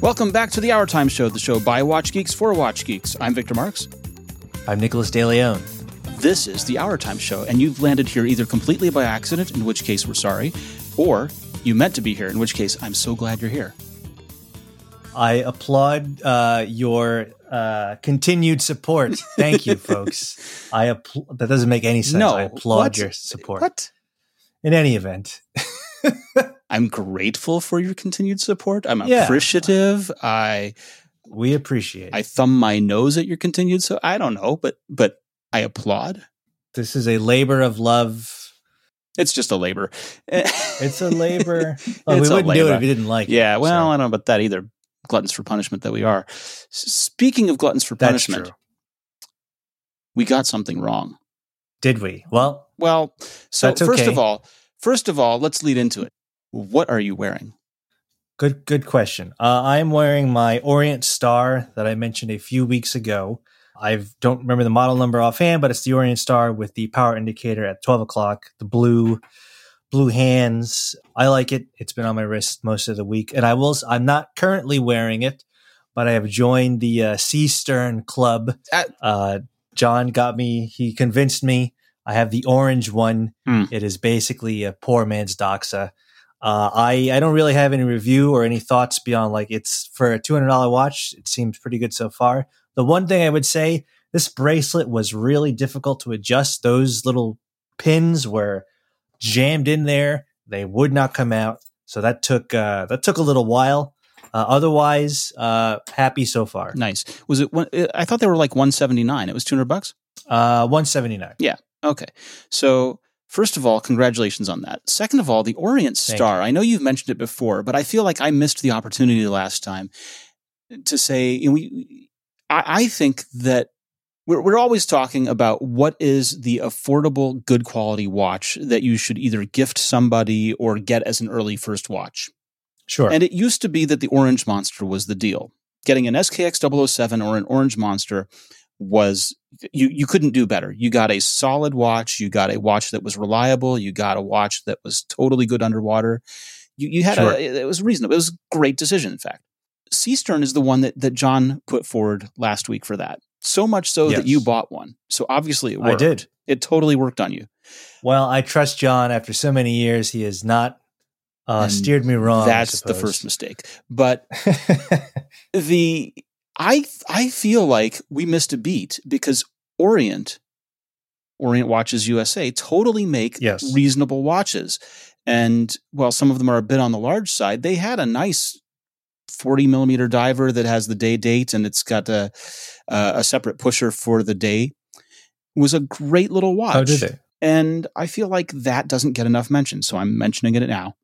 Welcome back to the Hour Time Show, the show by Watch Geeks for Watch Geeks. I'm Victor Marks. I'm Nicholas DeLeon. This is the Hour Time Show, and you've landed here either completely by accident, in which case we're sorry, or you meant to be here, in which case I'm so glad you're here. I applaud uh, your uh, continued support. Thank you, folks. I apl- that doesn't make any sense. No, I applaud what? your support. What? In any event, I'm grateful for your continued support. I'm Yeah. appreciative. I we appreciate. I thumb my nose at your continued so I don't know, but but I applaud. This is a labor of love. It's just a labor. It's a labor. Oh, It's we wouldn't do it if you didn't like it. Yeah, well, so I don't know about that either. Gluttons for punishment that we are. Speaking of gluttons for punishment, we got something wrong. Did we? Well, Well, so That's first okay. of all, first of all, let's lead into it. What are you wearing? Good, good question. Uh, I'm wearing my Orient Star that I mentioned a few weeks ago. I don't remember the model number offhand, but it's the Orient Star with the power indicator at 12 o'clock. The blue, blue hands. I like it. It's been on my wrist most of the week, and I will. I'm not currently wearing it, but I have joined the uh, Seestern Club. Uh, John got me. He convinced me. I have the orange one. Hmm. It is basically a poor man's Doxa. Uh, I I don't really have any review or any thoughts beyond like it's for a two hundred dollar watch. It seems pretty good so far. The one thing I would say, this bracelet was really difficult to adjust. Those little pins were jammed in there; they would not come out. So that took uh, that took a little while. Uh, otherwise, uh, happy so far. Nice. Was it? One, I thought they were like one seventy nine. It was two hundred bucks. Uh, one seventy nine. Okay. So first of all, congratulations on that. Second of all, the Orient Thank Star. I know you've mentioned it before, but I feel like I missed the opportunity last time to say you know, we. I, I think that we're we're always talking about what is the affordable, good quality watch that you should either gift somebody or get as an early first watch. Sure. And it used to be that the Orange Monster was the deal. Getting an SKX 007 or an Orange Monster was you you couldn't do better. You got a solid watch, you got a watch that was reliable, you got a watch that was totally good underwater. You you had Sure. a it was reasonable. It was a great decision in fact. Seestern is the one that that John put forward last week for that. So much so that you bought one. So obviously it worked. I did. It totally worked on you. Well, I trust John. After so many years, he has not uh, steered me wrong. That's the first mistake. But the I I feel like we missed a beat because Orient Orient Watches USA totally make Yes. reasonable watches. And while some of them are a bit on the large side, they had a nice 40 millimeter diver that has the day date and it's got a, a, a separate pusher for the day. It was a great little watch. oh, did they? And I feel like that doesn't get enough mention. So I'm mentioning it now.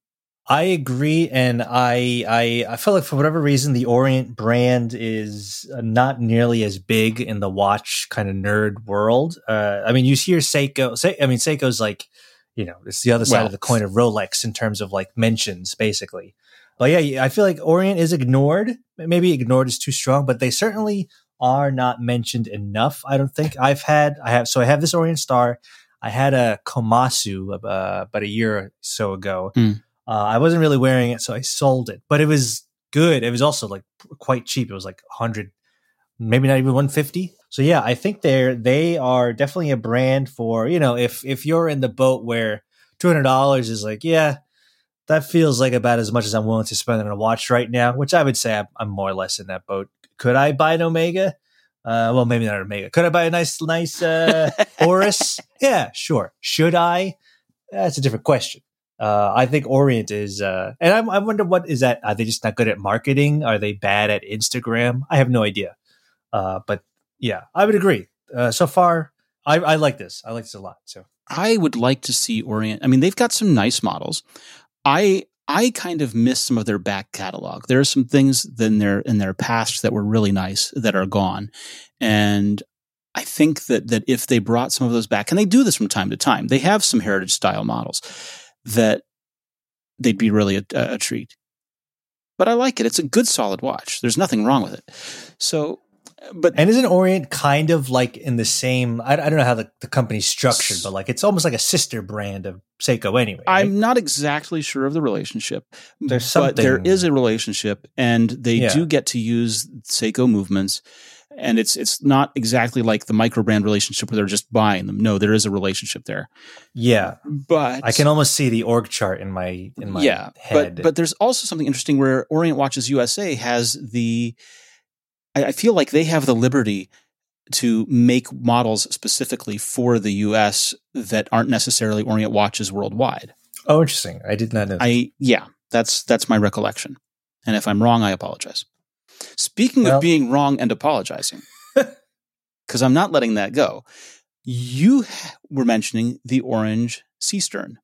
I agree, and I, I I feel like for whatever reason the Orient brand is not nearly as big in the watch kind of nerd world. Uh, I mean, you hear Seiko. Se- I mean, Seiko's like you know it's the other side Well- of the coin of Rolex in terms of like mentions, basically. But yeah, I feel like Orient is ignored. Maybe ignored is too strong, but they certainly are not mentioned enough. I don't think I've had. I have so I have this Orient Star. I had a Kamasu uh, about a year or so ago. Hmm. Uh, I wasn't really wearing it, so I sold it. But it was good. It was also like quite cheap. It was like hundred, maybe not even one fifty. So yeah, I think they're they are definitely a brand for you know if if you're in the boat where two hundred dollars is like yeah that feels like about as much as I'm willing to spend on a watch right now, which I would say I'm, I'm more or less in that boat. Could I buy an Omega? Uh, well, maybe not an Omega. Could I buy a nice, nice uh, Oris? Yeah, sure. Should I? That's a different question. Uh, I think Orient is, uh, and I, I wonder what is that? Are they just not good at marketing? Are they bad at Instagram? I have no idea. Uh, but yeah, I would agree. Uh, so far, I, I like this. I like this a lot. So I would like to see Orient. I mean, they've got some nice models. I I kind of miss some of their back catalog. There are some things in their in their past that were really nice that are gone, and I think that that if they brought some of those back, and they do this from time to time, they have some heritage style models that they'd be really a, a treat. But I like it. It's a good solid watch. There's nothing wrong with it. So but And isn't Orient kind of like in the same? I, I don't know how the, the company's structured, but like it's almost like a sister brand of Seiko anyway. right? I'm not exactly sure of the relationship. There's some but there is a relationship, and they Yeah. do get to use Seiko movements. And it's it's not exactly like the micro brand relationship where they're just buying them. No, there is a relationship there. yeah, But I can almost see the org chart in my in my yeah, head. but but there's also something interesting where Orient Watches USA has the. I, I feel like they have the liberty to make models specifically for the U.S. that aren't necessarily Orient watches worldwide. oh, interesting. I did not know. that. I yeah, that's that's my recollection. And if I'm wrong, I apologize. Speaking Well- of being wrong and apologizing, because I'm not letting that go. You were mentioning the orange Seestern,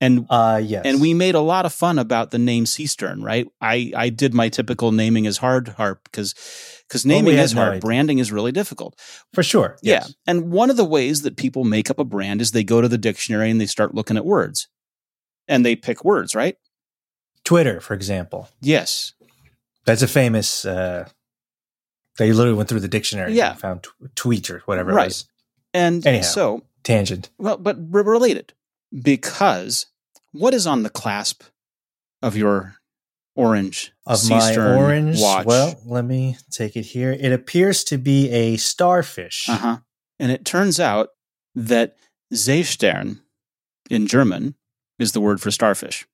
and uh, yes, and we made a lot of fun about the name Seestern, right? I I did my typical naming as hard harp because because Well, we naming is no hard, idea. branding is really difficult. for sure. Yes. Yeah. And one of the ways that people make up a brand is they go to the dictionary and they start looking at words. And they pick words, right? Twitter, for example, Yes. That's a famous. Uh, they literally went through the dictionary. Yeah. and found t- tweet or whatever Right. it was. And Anyhow. so, Tangent. well, but re- related because what is on the clasp of your orange of sea my orange. watch? Well, let me take it here. It appears to be a starfish. uh huh. And it turns out that Seestern in German is the word for starfish.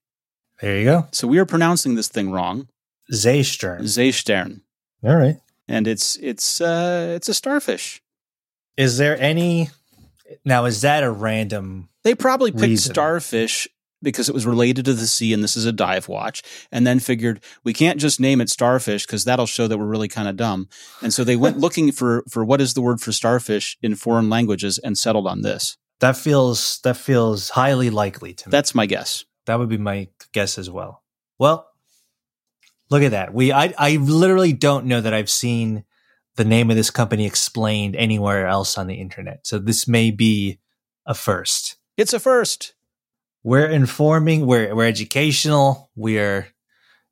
There you go. So we are pronouncing this thing wrong, Zeestern. Seestern, All right. and it's it's uh it's a starfish. Is there any? Now, is that a random? They probably picked reason. starfish because it was related to the sea and this is a dive watch, and then figured we can't just name it starfish because that'll show that we're really kind of dumb. And so they went looking for for what is the word for starfish in foreign languages and settled on this. That feels that feels highly likely to me. That's my guess. that would be my guess as well. Well, look at that. We I I literally don't know that I've seen the name of this company explained anywhere else on the internet. So this may be a first. It's a first. We're informing. We're we're educational. We're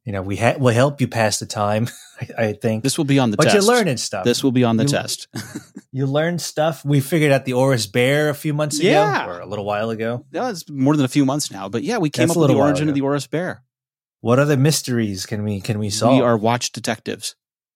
you know we ha- will help you pass the time. I, I think. This will be on the test. but test. you're learning stuff. This will be on the You- test. you learn stuff. We figured out the Oris Bear a few months ago, Yeah. or a little while ago. yeah, it's more than a few months now, but yeah, we came That's up with the origin of the Oris bear. What other mysteries can we can we solve? We are watch detectives.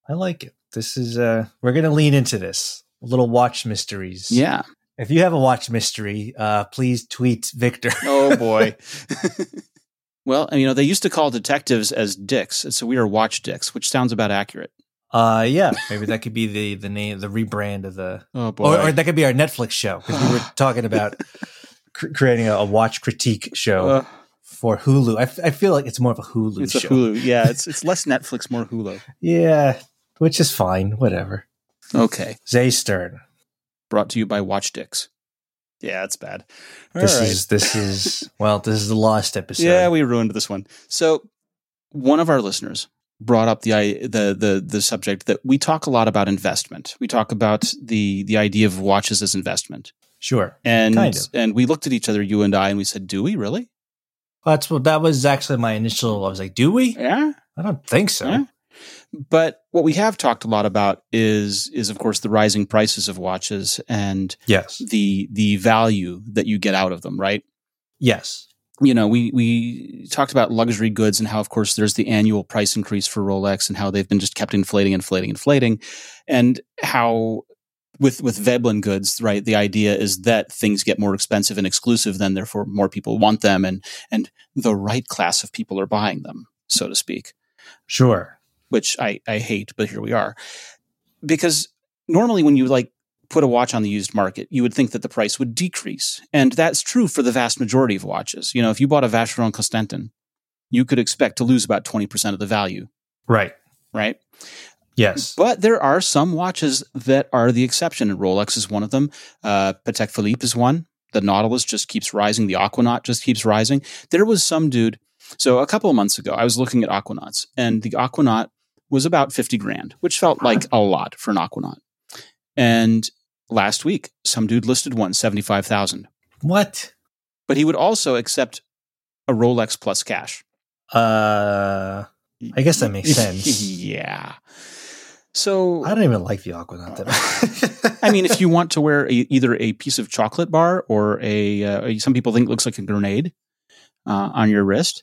I like it. This is uh we're gonna lean into this. Little watch mysteries. Yeah. If you have a watch mystery, uh please tweet Victor. Oh boy. well, you know, they used to call detectives as dicks, so we are watch dicks, which sounds about accurate. Uh yeah, maybe that could be the the name the rebrand of the Oh boy. or, or that could be our Netflix show because we were talking about cr- creating a, a watch critique show Uh, for Hulu. I, f- I feel like it's more of a Hulu it's show. a Hulu. Yeah, it's it's less Netflix, more Hulu. Yeah, which is fine. Whatever. Okay. Zay Stern. Brought to you by Watch Dicks. Yeah, it's bad. All This right. is this is well, this is the lost episode. Yeah, we ruined this one. So, one of our listeners brought up the i- the the the subject that we talk a lot about investment. We talk about the the idea of watches as investment. sure. And Kind of. and we looked at each other, you and I, and we said, "Do we really?" That's what that was actually my initial. I was like, do we? Yeah. I don't think so. Yeah. But what we have talked a lot about is is of course the rising prices of watches and Yes. the the value that you get out of them, right? Yes. You know, we we talked about luxury goods and how of course there's the annual price increase for Rolex and how they've been just kept inflating, inflating, inflating, and how with with Veblen goods, right? The idea is that things get more expensive and exclusive, then therefore more people want them, and and the right class of people are buying them, so to speak Sure. which I, I hate, but here we are. Because normally when you like put a watch on the used market, you would think that the price would decrease. And that's true for the vast majority of watches. You know, if you bought a Vacheron Constantin, you could expect to lose about 20% of the value, Right. right? Yes. But there are some watches that are the exception, and Rolex is one of them. Uh, Patek Philippe is one. The Nautilus just keeps rising. The Aquanaut just keeps rising. There was some dude. So a couple of months ago, I was looking at Aquanauts, and the Aquanaut was about 50 grand, which felt like a lot for an Aquanaut. And last week, some dude listed one, 75,000. What? But he would also accept a Rolex plus cash. Uh, I guess that makes sense. yeah. So I don't even like the Aquanaut. That I mean, if you want to wear a, either a piece of chocolate bar or a, uh, some people think it looks like a grenade uh, on your wrist.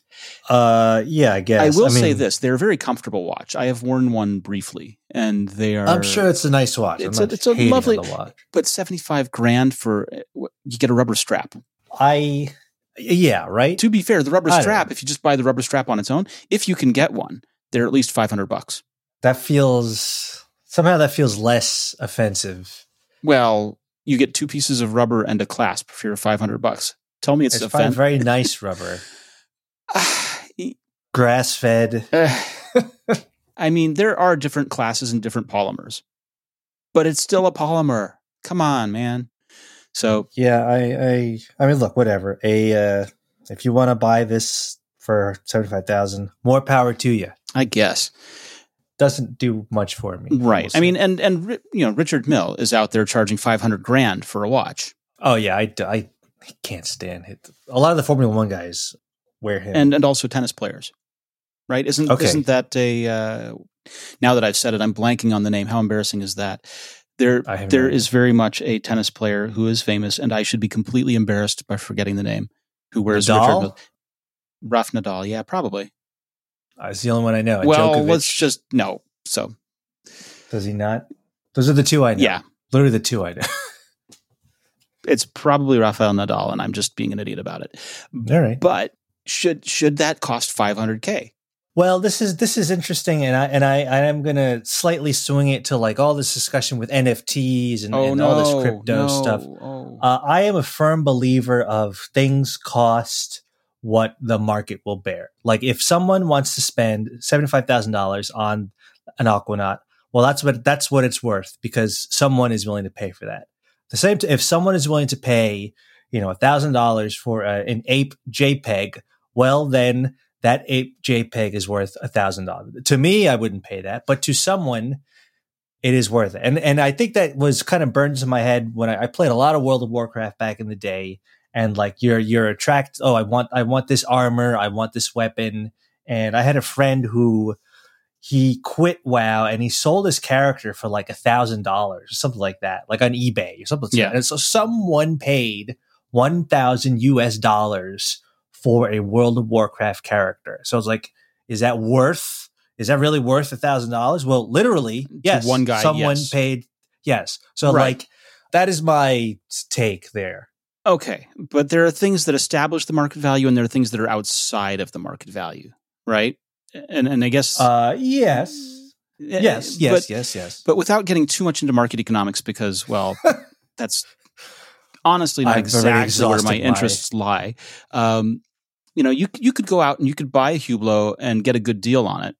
uh, yeah, I guess. I will mean, say this: they're a very comfortable watch. I have worn one briefly, and they are. I'm sure it's a nice watch. It's I'm a- it's a lovely- watch. but seventy five grand for uh, you get a rubber strap. I, yeah, right. To be fair, the rubber I strap, if you just buy the rubber strap on its own, if you can get one, they're at least five hundred bucks. That feels somehow that feels less offensive. Well, you get two pieces of rubber and a clasp for your five hundred bucks. Tell me it's, It's, a offensive. very nice rubber, grass fed. I mean, there are different classes and different polymers, but it's still a polymer. Come on, man. So Yeah, I, I, I mean, look, whatever. A, uh, if you want to buy this for seventy five thousand, more power to you. I guess Doesn't do much for me. right. I mean, and and you know, Richard Mille is out there charging five hundred grand for a watch, oh yeah, I, I can't stand it. A lot of the Formula One guys wear him. and and also tennis players, right? Isn't Okay. isn't that a? Uh, now that I've said it, I'm blanking on the name. How embarrassing is that? There, no is very much a tennis player who is famous, and I should be completely embarrassed by forgetting the name. Who wears Richard Mille? Rafa Nadal, yeah, probably. Uh, it's the only one I know. Well, Djokovic, let's just no. So does he not? Those are the two I know. yeah, literally the two I know. it's probably Rafael Nadal, and I'm just being an idiot about it. All right. But should should that cost 500k? Well, this is this is interesting, and I and I I am gonna slightly swing it to like all this discussion with NFTs and, and all this crypto stuff. Oh. Uh, I am a firm believer of things cost what the market will bear. Like if someone wants to spend seventy five thousand dollars on an Aquanaut, well, that's what that's what it's worth because someone is willing to pay for that. The same, t- if someone is willing to pay, you know, thousand dollars for uh, an ape JPEG, well, then that ape JPEG is worth a thousand dollars. To me, I wouldn't pay that, but to someone, it is worth it. And and I think that was kind of burned into my head when I, I played a lot of World of Warcraft back in the day. And like you're you're attracted. Oh, I want I want this armor. I want this weapon. And I had a friend who he quit WoW and he sold his character for like a thousand dollars or something like that, like on eBay or something. like Yeah. that. And so someone paid one thousand US dollars for a World of Warcraft character. So I was like, is that worth? Is that really worth a thousand dollars? Well, literally, yes. one guy, someone yes. paid. Yes. So Right. like, that is my take there. Okay, but there are things that establish the market value, and there are things that are outside of the market value, right? And and I guess Uh, yes. eh, Yes. Yes. but, yes. Yes. but without getting too much into market economics, because well, that's honestly not I've exactly where my exhausted my- interests lie. Um, you know, you you could go out and you could buy a Hublot and get a good deal on it.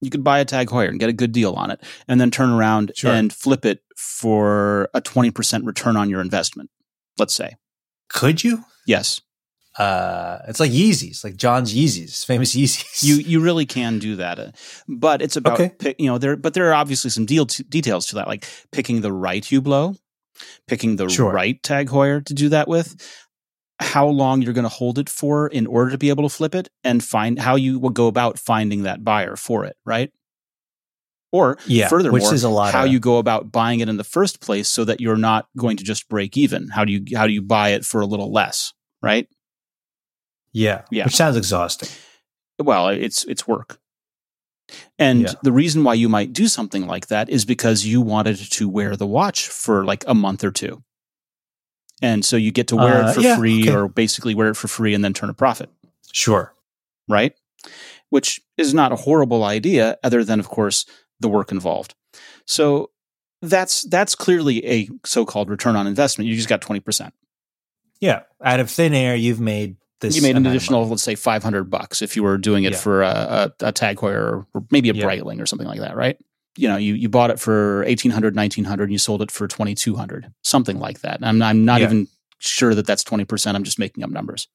You could buy a Tag Heuer and get a good deal on it, and then turn around Sure. and flip it for a twenty percent return on your investment. Let's say Could you? yes. Uh, it's like Yeezys, like John's Yeezys, famous Yeezys. you you really can do that uh, but it's about Okay. pick, you know there but there are obviously some deal t- details to that like picking the right hublot picking the Sure. right tag heuer to do that with how long you're going to hold it for in order to be able to flip it and find how you will go about finding that buyer for it right or yeah, furthermore which is a lot. how of, you go about buying it in the first place so that you're not going to just break even how do you how do you buy it for a little less right yeah, Yeah. which sounds exhausting. well it's it's work and Yeah. the reason why you might do something like that is because you wanted to wear the watch for like a month or two and so you get to wear Uh, it for yeah, free okay. or basically wear it for free and then turn a profit Sure. right which is not a horrible idea other than of course the work involved so that's that's clearly a so-called return on investment you just got 20% Yeah, out of thin air, you've made this. you made an additional let's say 500 bucks if you were doing it Yeah. for a, a, a tag heuer or maybe a Yeah. breitling or something like that right you know you, you bought it for 1800 1900 and you sold it for 2200 something like that i'm, I'm not Yeah. even sure that that's 20% i'm just making up numbers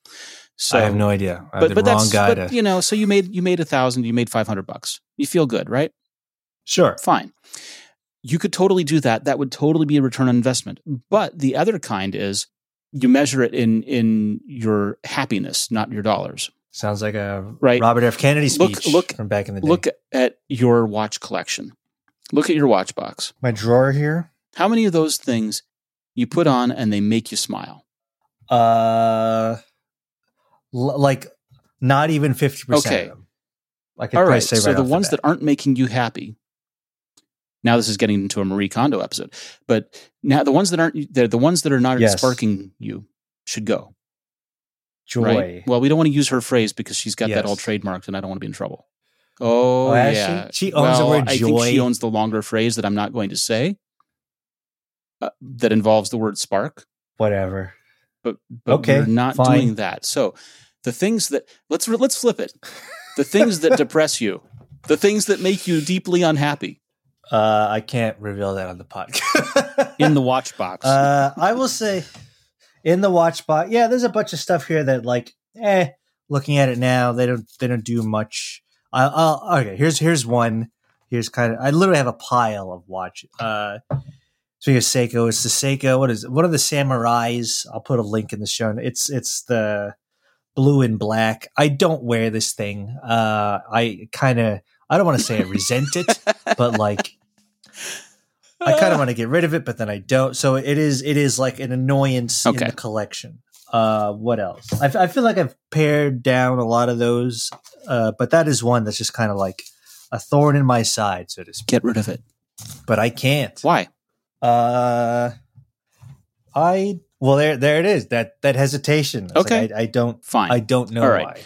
so I have no idea. I'm but, but wrong that's guy but, to. you know so you made you made a thousand you made 500 bucks you feel good right Sure. fine you could totally do that that would totally be a return on investment but the other kind is you measure it in in your happiness not your dollars Sounds like a Right. Robert F. Kennedy Look- speech look- from back in the day. look at your watch collection Look at your watch box. My drawer here. How many of those things you put on and they make you smile? Uh, l- like not even fifty percent Okay. of them. I could All right. So the ones that aren't making you happy. Now this is getting into a Marie Kondo episode, but now the ones that aren't they're the ones that are not Yes. sparking you should go. joy. Right? Well, we don't want to use her phrase because she's got that all trademarked, and I don't want to be in trouble. Oh, Oh, has she? yeah, She owns the Well, word I think she owns the longer phrase that I'm not going to say. Uh, that involves the word spark, Whatever. but but Okay, we're not fine. doing that. So the things that let's let's flip it. The things that depress you, the things that make you deeply unhappy Uh, I can't reveal that on the podcast. in the watch box. Uh, I will say, in the watch box, yeah, there's a bunch of stuff here that, like, eh. Looking at it now, they don't they don't do much. I, I'll okay. Here's here's one. Here's kind of. I literally have a pile of watch. Uh, speaking of Seiko, it's the Seiko. What is it? One of the samurais. I'll put a link in the show. It's it's the blue and black. I don't wear this thing. Uh, I kind of. I don't want to say I resent it, but like I kind of want to get rid of it, but then I don't. So it is it is like an annoyance Okay. in the collection. Uh, what else? I, f- I feel like I've pared down a lot of those, uh, but that is one that's just kind of like a thorn in my side, so to speak. Get rid of it. But I can't. Why? Uh, I well there there it is that that hesitation. It's like, Okay. I, I don't Fine. I don't know All right. why.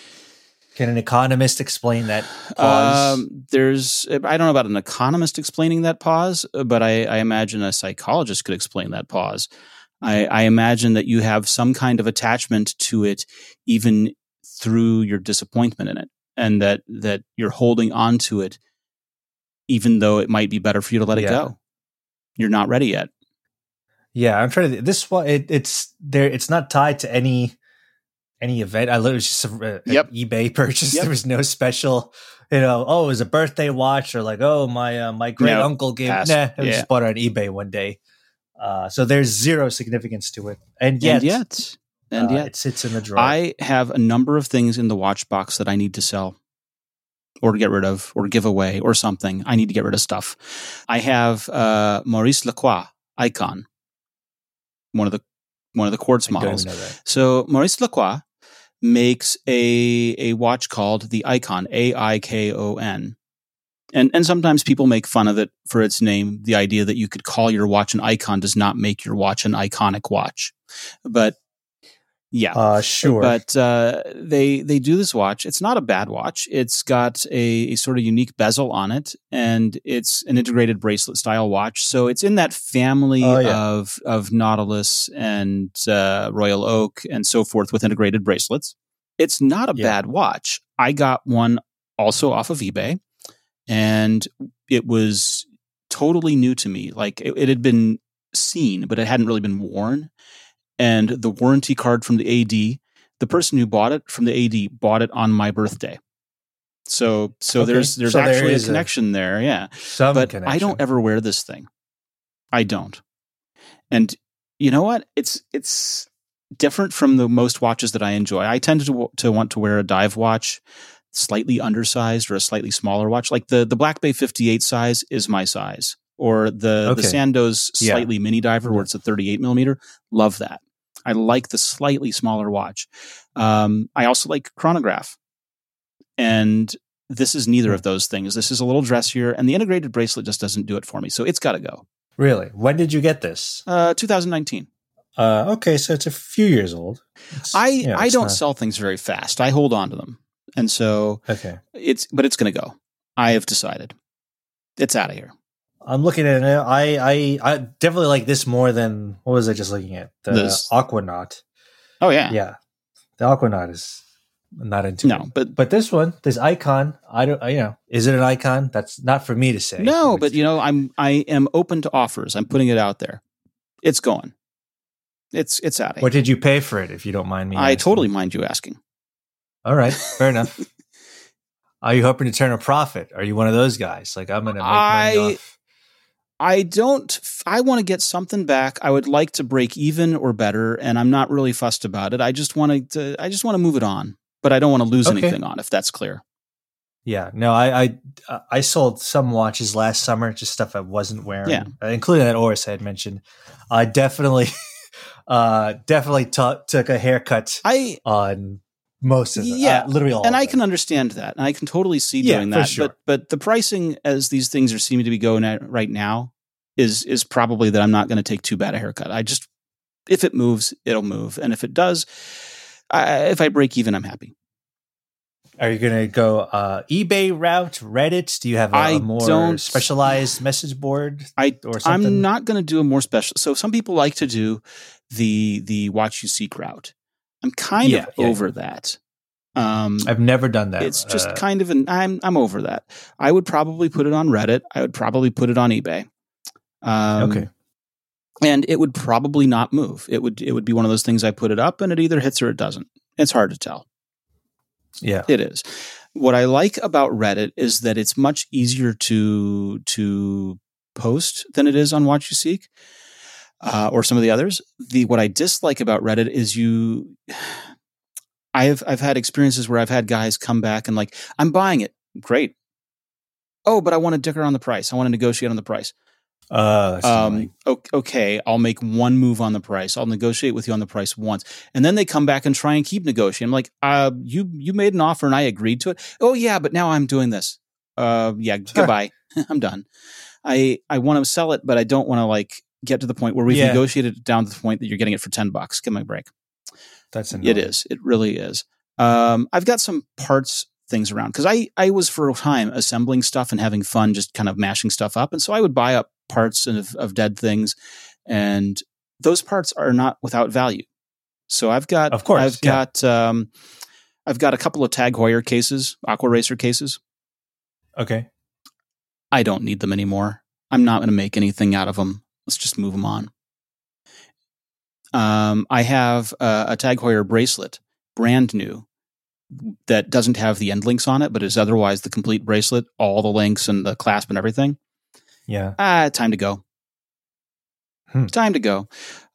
Can an economist explain that pause? Um, there's, I don't know about an economist explaining that pause, but I, I imagine a psychologist could explain that pause. I, I imagine that you have some kind of attachment to it, even through your disappointment in it, and that that you're holding on to it, even though it might be better for you to let it go. You're not ready yet. Yeah, I'm trying to. This one, it, it's there. It's not tied to any any event. I literally just a, a Yep. eBay purchase. Yep. There was no special. You know, oh, it was a birthday watch, or like, oh, my uh, my great uncle gave. pass. Nah, I Yeah. just bought it on eBay one day. Uh, so there's zero significance to it, and yet, and yet, and uh, yet, it sits in the drawer. I have a number of things in the watch box that I need to sell or to get rid of or give away or something. I need to get rid of stuff. I have uh, Maurice Lacroix Aikon, one of the one of the quartz models. So Maurice Lacroix makes a a watch called the Aikon, A I K O N. And and sometimes people make fun of it for its name. The idea that you could call your watch an icon does not make your watch an iconic watch. But yeah. Uh, sure, But uh, they they do this watch. It's not a bad watch. It's got a, a sort of unique bezel on it, and it's an integrated bracelet style watch. So it's in that family Oh, yeah. of of Nautilus and uh, Royal Oak and so forth with integrated bracelets. It's not a Yeah. bad watch. I got one also off of eBay, and it was totally new to me. Like it, it had been seen, but it hadn't really been worn and the warranty card from the AD, the person who bought it from the AD bought it on my birthday. So so Okay. there's there's So there actually a is a- connection there, yeah. But connection. I don't ever wear this thing. I don't. And you know what? It's it's different from the most watches that I enjoy. I tend to to want to wear a dive watch, slightly undersized or a slightly smaller watch. Like the the Black Bay 58 size is my size, or the the Okay. Sandoz Yeah. slightly mini diver where it's a 38 millimeter. Love that. I like the slightly smaller watch. Um, I also like chronograph, and this is neither of those things. This is a little dressier, and the integrated bracelet just doesn't do it for me. So it's got to go. really. When did you get this? Uh, 2019. Uh, okay, so it's a few years old. It's- I you know, I don't not- sell things very fast. I hold on to them, and so Okay. it's but it's going to go. I have decided. It's out of here. I'm looking at it. I, I I definitely like this more than what was I just looking at? The This- Aquanaut. Oh yeah. Yeah, the Aquanaut is I'm not into. No, it. but but this one, this icon, I don't. I, you know, is it an icon? That's not for me to say. no, but you know, I'm I am open to offers. I'm putting it out there. It's going. It's it's out what did you pay for it? If you don't mind me, I asking? totally mind you asking. All right, fair enough. Are you hoping to turn a profit? Are you one of those guys? Like I'm going to make I- money off. I don't. I want to get something back. I would like to break even or better, and I'm not really fussed about it. I just want to. I just want to move it on, but I don't want to lose Okay. anything on. If that's clear. Yeah, no, I, I I sold some watches last summer, just stuff I wasn't wearing, Yeah. uh, including that Oris I had mentioned. I definitely, uh, definitely t- took a haircut I on most of them. Yeah, uh, literally all. and I can understand that, and I can totally see Yeah, doing that. sure. But but the pricing as these things are seeming to be going at right now is is probably that I'm not going to take too bad a haircut. I just if it moves, it'll move, and if it does, I, if I break even, I'm happy. Are you going to go uh, eBay route, Reddit? Do you have a, I a more don't- specialized message board I or something? I'm not going to do a more special. So some people like to do the the WatchUSeek route. I'm kind Yeah, of yeah, over that. Um, I've never done that. it's just Uh, kind of an I'm I'm over that. I would probably put it on Reddit. I would probably put it on eBay. Um, okay. and it would probably not move. It would it would be one of those things I put it up and it either hits or it doesn't. It's hard to tell. Yeah. It is. What I like about Reddit is that it's much easier to to post than it is on WatchUSeek uh, or some of the others. The what I dislike about Reddit is you. I've I've had experiences where I've had guys come back and like I'm buying it. Great. Oh, but I want to dicker on the price. I want to negotiate on the price. Uh. Um, okay, I'll make one move on the price. I'll negotiate with you on the price once, and then they come back and try and keep negotiating. I'm like, uh, you you made an offer and I agreed to it. Oh yeah, but now I'm doing this. Uh, yeah, goodbye. I'm done. I I want to sell it, but I don't want to like get to the point where we've Yeah. negotiated it down to the point that you're getting it for ten bucks. Give me a break. That's annoying. It is. It really is. Um, I've got some parts things around because I I was for a time assembling stuff and having fun, just kind of mashing stuff up, and so I would buy up parts of, of dead things, and those parts are not without value. So I've got, Of course, I've yeah. got, um, I've got a couple of Tag Heuer cases, Aquaracer cases. Okay. I don't need them anymore. I'm not going to make anything out of them. Let's just move them on. Um, I have a, a Tag Heuer bracelet, brand new, that doesn't have the end links on it, but is otherwise the complete bracelet, all the links and the clasp and everything. Yeah. Ah, time to go. Hmm. Time to go.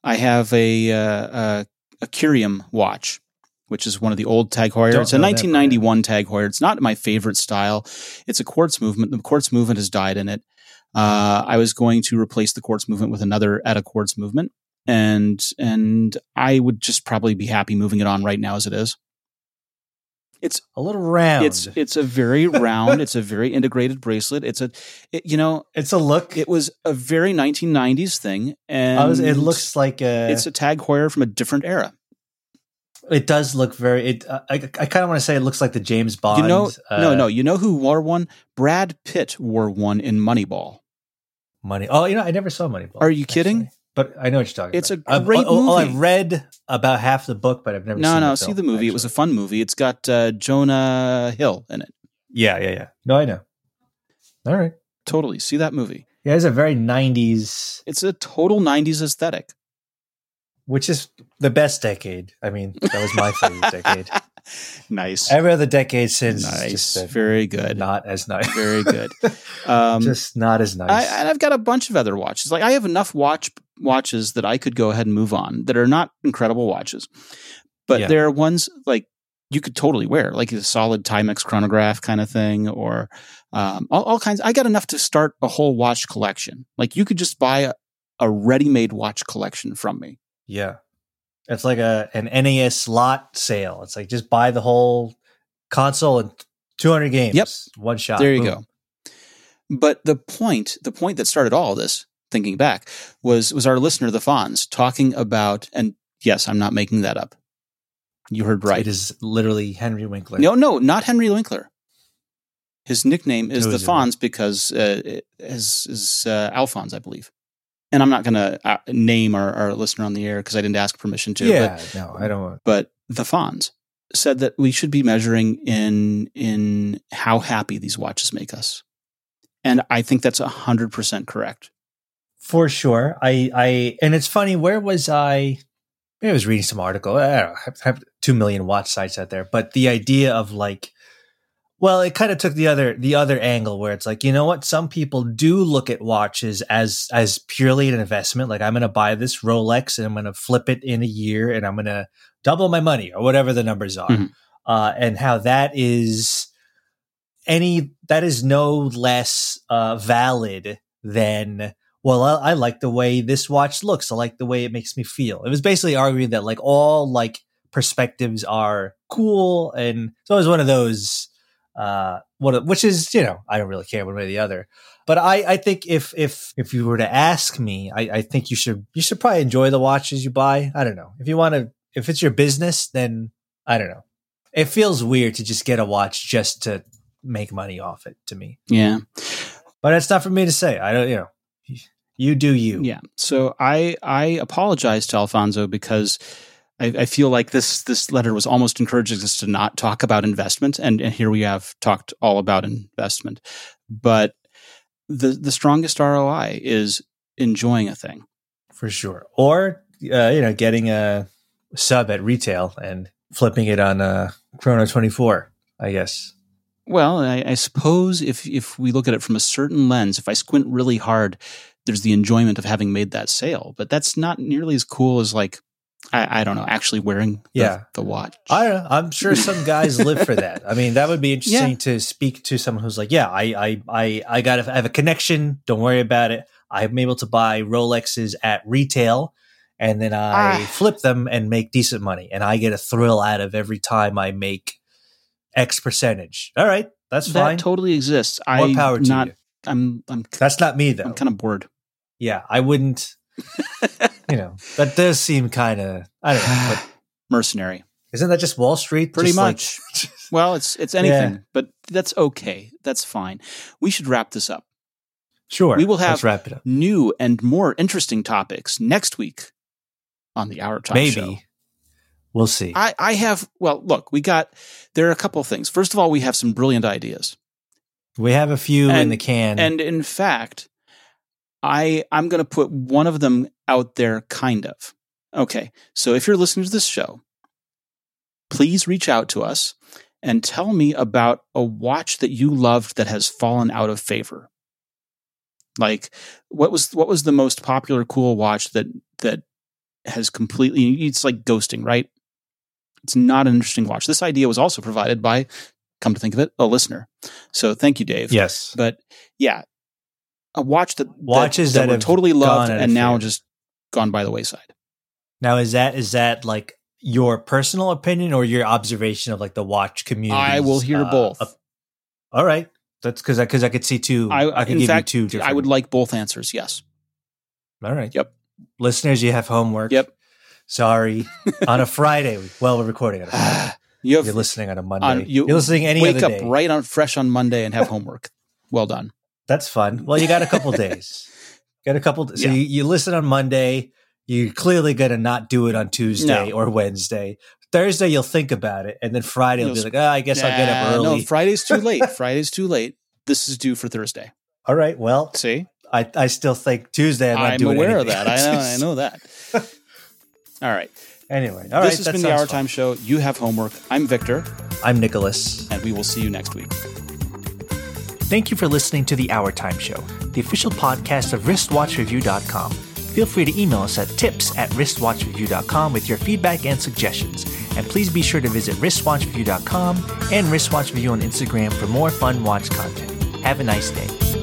I have a uh, a, a Kirium watch, which is one of the old Tag Heuer. Don't It's a 1991 Tag Heuer. It's not my favorite style. It's a quartz movement. The quartz movement has died in it. Uh, I was going to replace the quartz movement with another at a quartz movement, and and I would just probably be happy moving it on right now as it is. It's a little round. It's it's a very round. it's a very integrated bracelet. It's a it, you know it's a look. it was a very 1990s thing, and I was, it looks like a. it's a Tag Heuer from a different era. it does look very. It. Uh, I. I kind of want to say it looks like the James Bond. you know, no, uh, no, you know who wore one? Brad Pitt wore one in Moneyball. Money. Oh, you know, I never saw Moneyball. Are you kidding? But I know what you're talking It's about. a I've- great oh, oh, movie. I've read about half the book, but I've never. No, seen no, the see the movie. It was a fun movie. It's got uh, Jonah Hill in it. Yeah, yeah, yeah. No, I know. All right. Totally, see that movie. Yeah, it's a very '90s, It's a total 90s aesthetic. which is the best decade. I mean, that was my favorite decade. nice, Every other decade since, nice, just very good, not as nice. very good. Um, just not as nice. I, and I've got a bunch of other watches. Like I have enough watch watches that I could go ahead and move on that are not incredible watches, but Yeah. there are ones like you could totally wear, like a solid Timex chronograph kind of thing, or um, all, all kinds. I got enough to start a whole watch collection. Like you could just buy a, a ready-made watch collection from me. yeah, it's like a an NES lot sale. It's like just buy the whole console and 200 games. Yep. one shot. there you Boom. go. But the point, the point that started all this, thinking back, was was our listener, the Fonz, talking about, and yes, I'm not making that up. You heard right. It is literally Henry Winkler. No, no, not Henry Winkler. His nickname is Who the is? Fonz because uh, it is is uh, Alphonse, I believe. And I'm not going to uh, name our, our listener on the air because I didn't ask permission to. yeah, But, no, I don't. want but the Fonz said that we should be measuring in in how happy these watches make us, and I think that's hundred percent correct. For sure. I, I, and it's funny. Where was I? I was reading some article. I don't know. I have, have two million watch sites out there, but the idea of like, well, it kind of took the other the other angle where it's like, you know what? Some people do look at watches as as purely an investment. Like, I'm going to buy this Rolex and I'm going to flip it in a year and I'm going to double my money or whatever the numbers are, Mhm. uh, and how that is any that is no less uh, valid than well I, I like the way this watch looks i like the way it makes me feel it was basically arguing that like all like perspectives are cool and it's always one of those uh what which is you know i don't really care one way or the other. But i i think if if if you were to ask me i i think you should you should probably enjoy the watches you buy. I don't know. If you want to if it's your business then i don't know. It feels weird to just get a watch just to make money off it to me. Yeah. but it's not for me to say. I don't you know you do you. Yeah. So I I apologize to Alfonso because I, I feel like this this letter was almost encouraging us to not talk about investment, and, and here we have talked all about investment. But the the strongest ROI is enjoying a thing. for sure or uh, you know getting a sub at retail and flipping it on uh chrono 24 i guess Well, I, I suppose if if we look at it from a certain lens, if I squint really hard, there's the enjoyment of having made that sale. But that's not nearly as cool as like I, I don't know, actually wearing the, Yeah. the watch. I, I'm sure some guys live for that. I mean, that would be interesting to speak to someone who's like, yeah, I, I, I, I got, I have a connection. Don't worry about it. I'm able to buy Rolexes at retail, and then I Ah. flip them and make decent money, and I get a thrill out of every time I make X percentage. All right, that's that fine. totally exists. More I power to not. you. I'm I'm That's not me though. I'm kind of bored. yeah, I wouldn't. you know, that does seem kind of. I don't know. But Mercenary, isn't that just Wall Street? pretty Just like- much. well, it's it's anything, but that's okay. That's fine. We should wrap this up. sure. We will have- wrap it up. New and more interesting topics next week on the Hour Time Maybe Show. we'll see. I, I have well, look, we got there are a couple of things. First of all, we have some brilliant ideas. we have a few in the can. And in fact, I I'm going to put one of them out there kind of. Okay. So if you're listening to this show, please reach out to us and tell me about a watch that you loved that has fallen out of favor. Like what was what was the most popular cool watch that that has completely it's like ghosting, right? It's not an interesting watch. This idea was also provided by come to think of it, a listener. So thank you, Dave. yes. But yeah, a watch that Watches that were totally loved gone out of and now just gone by the wayside. Now is that is that like your personal opinion or your observation of like the watch community? I will hear uh, both. all right. That's because I because I could see two. I, I, could give fact, you two different. I would like both answers. Yes. All right. Yep. Listeners, you have homework. Yep. Sorry. on a Friday. Well, we're recording on a Friday. you You're listening on a Monday. on- you You're listening any wake up day. right on fresh on Monday and have homework. Well done. That's fun. Well, you got a couple days. Got a couple. So Yeah. you, you listen on Monday. You're clearly gonna not do it on Tuesday No. or Wednesday. Thursday, you'll think about it, and then Friday, you'll You'll be like, "Oh, I guess I'll get up Nah, early." No, Friday's too late. Friday's too late. This is due for Thursday. All right. Well, See, I, I still think Tuesday. I'm not I'm doing aware of that. I know. I know that. All right. Anyway, all right. this has been the Hour fun. Time Show. You have homework. I'm Victor, I'm Nicholas. and we will see you next week. Thank you for listening to the Hour Time Show, the official podcast of wristwatchreview.com. Feel free to email us at tips at wristwatchreview.com with your feedback and suggestions. And please be sure to visit wristwatchreview.com and wristwatchreview on Instagram for more fun watch content. Have a nice day.